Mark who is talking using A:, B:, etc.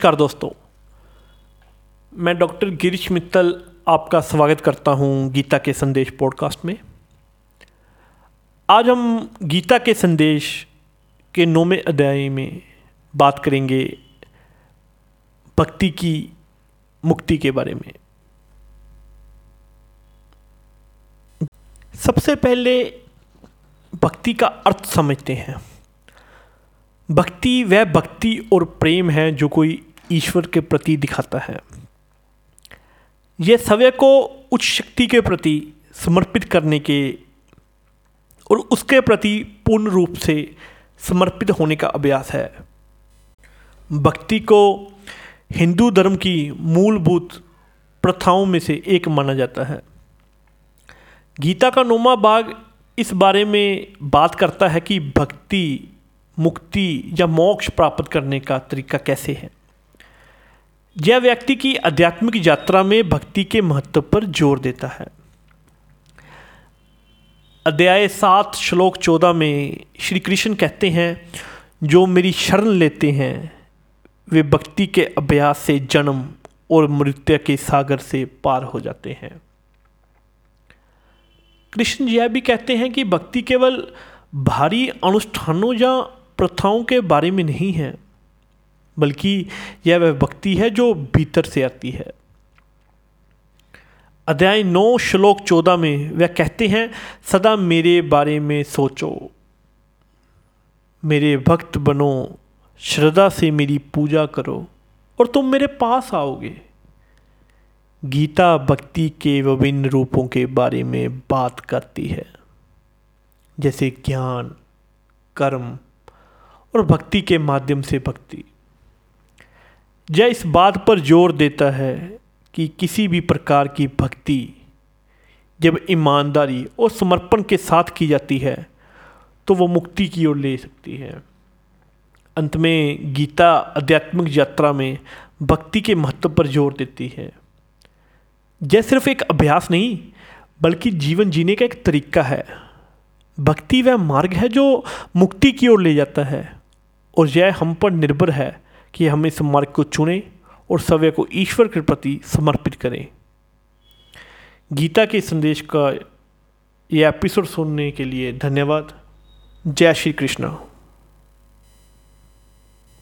A: नमस्कार दोस्तों। मैं डॉक्टर गिरीश मित्तल आपका स्वागत करता हूँ गीता के संदेश पॉडकास्ट में। आज हम गीता के संदेश के नौवें अध्याय में बात करेंगे भक्ति की मुक्ति के बारे में। सबसे पहले भक्ति का अर्थ समझते हैं। भक्ति वह भक्ति और प्रेम है जो कोई ईश्वर के प्रति दिखाता है। यह सवय को उच्च शक्ति के प्रति समर्पित करने के और उसके प्रति पूर्ण रूप से समर्पित होने का अभ्यास है। भक्ति को हिंदू धर्म की मूलभूत प्रथाओं में से एक माना जाता है। गीता का नौमा भाग इस बारे में बात करता है कि भक्ति, मुक्ति या मोक्ष प्राप्त करने का तरीका कैसे है। यह व्यक्ति की आध्यात्मिक यात्रा में भक्ति के महत्व पर ज़ोर देता है। अध्याय सात, श्लोक चौदह में श्री कृष्ण कहते हैं, जो मेरी शरण लेते हैं, वे भक्ति के अभ्यास से जन्म और मृत्यु के सागर से पार हो जाते हैं। कृष्ण यह भी कहते हैं कि भक्ति केवल भारी अनुष्ठानों या प्रथाओं के बारे में नहीं है। बल्कि यह वह भक्ति है जो भीतर से आती है। अध्याय नौ, श्लोक चौदह में वह कहते हैं, सदा मेरे बारे में सोचो। मेरे भक्त बनो, श्रद्धा से मेरी पूजा करो और तुम मेरे पास आओगे। गीता भक्ति के विभिन्न रूपों के बारे में बात करती है, जैसे ज्ञान, कर्म और भक्ति के माध्यम से भक्ति। यह इस बात पर ज़ोर देता है कि किसी भी प्रकार की भक्ति जब ईमानदारी और समर्पण के साथ की जाती है तो वो मुक्ति की ओर ले सकती है। अंत में गीता आध्यात्मिक यात्रा में भक्ति के महत्व पर ज़ोर देती है। यह सिर्फ़ एक अभ्यास नहीं, बल्कि जीवन जीने का एक तरीका है। भक्ति वह मार्ग है जो मुक्ति की ओर ले जाता है, और यह हम पर निर्भर है कि हम इस मार्ग को चुनें और सव्य को ईश्वर के प्रति समर्पित करें। गीता के संदेश का यह एपिसोड सुनने के लिए धन्यवाद। जय श्री कृष्ण।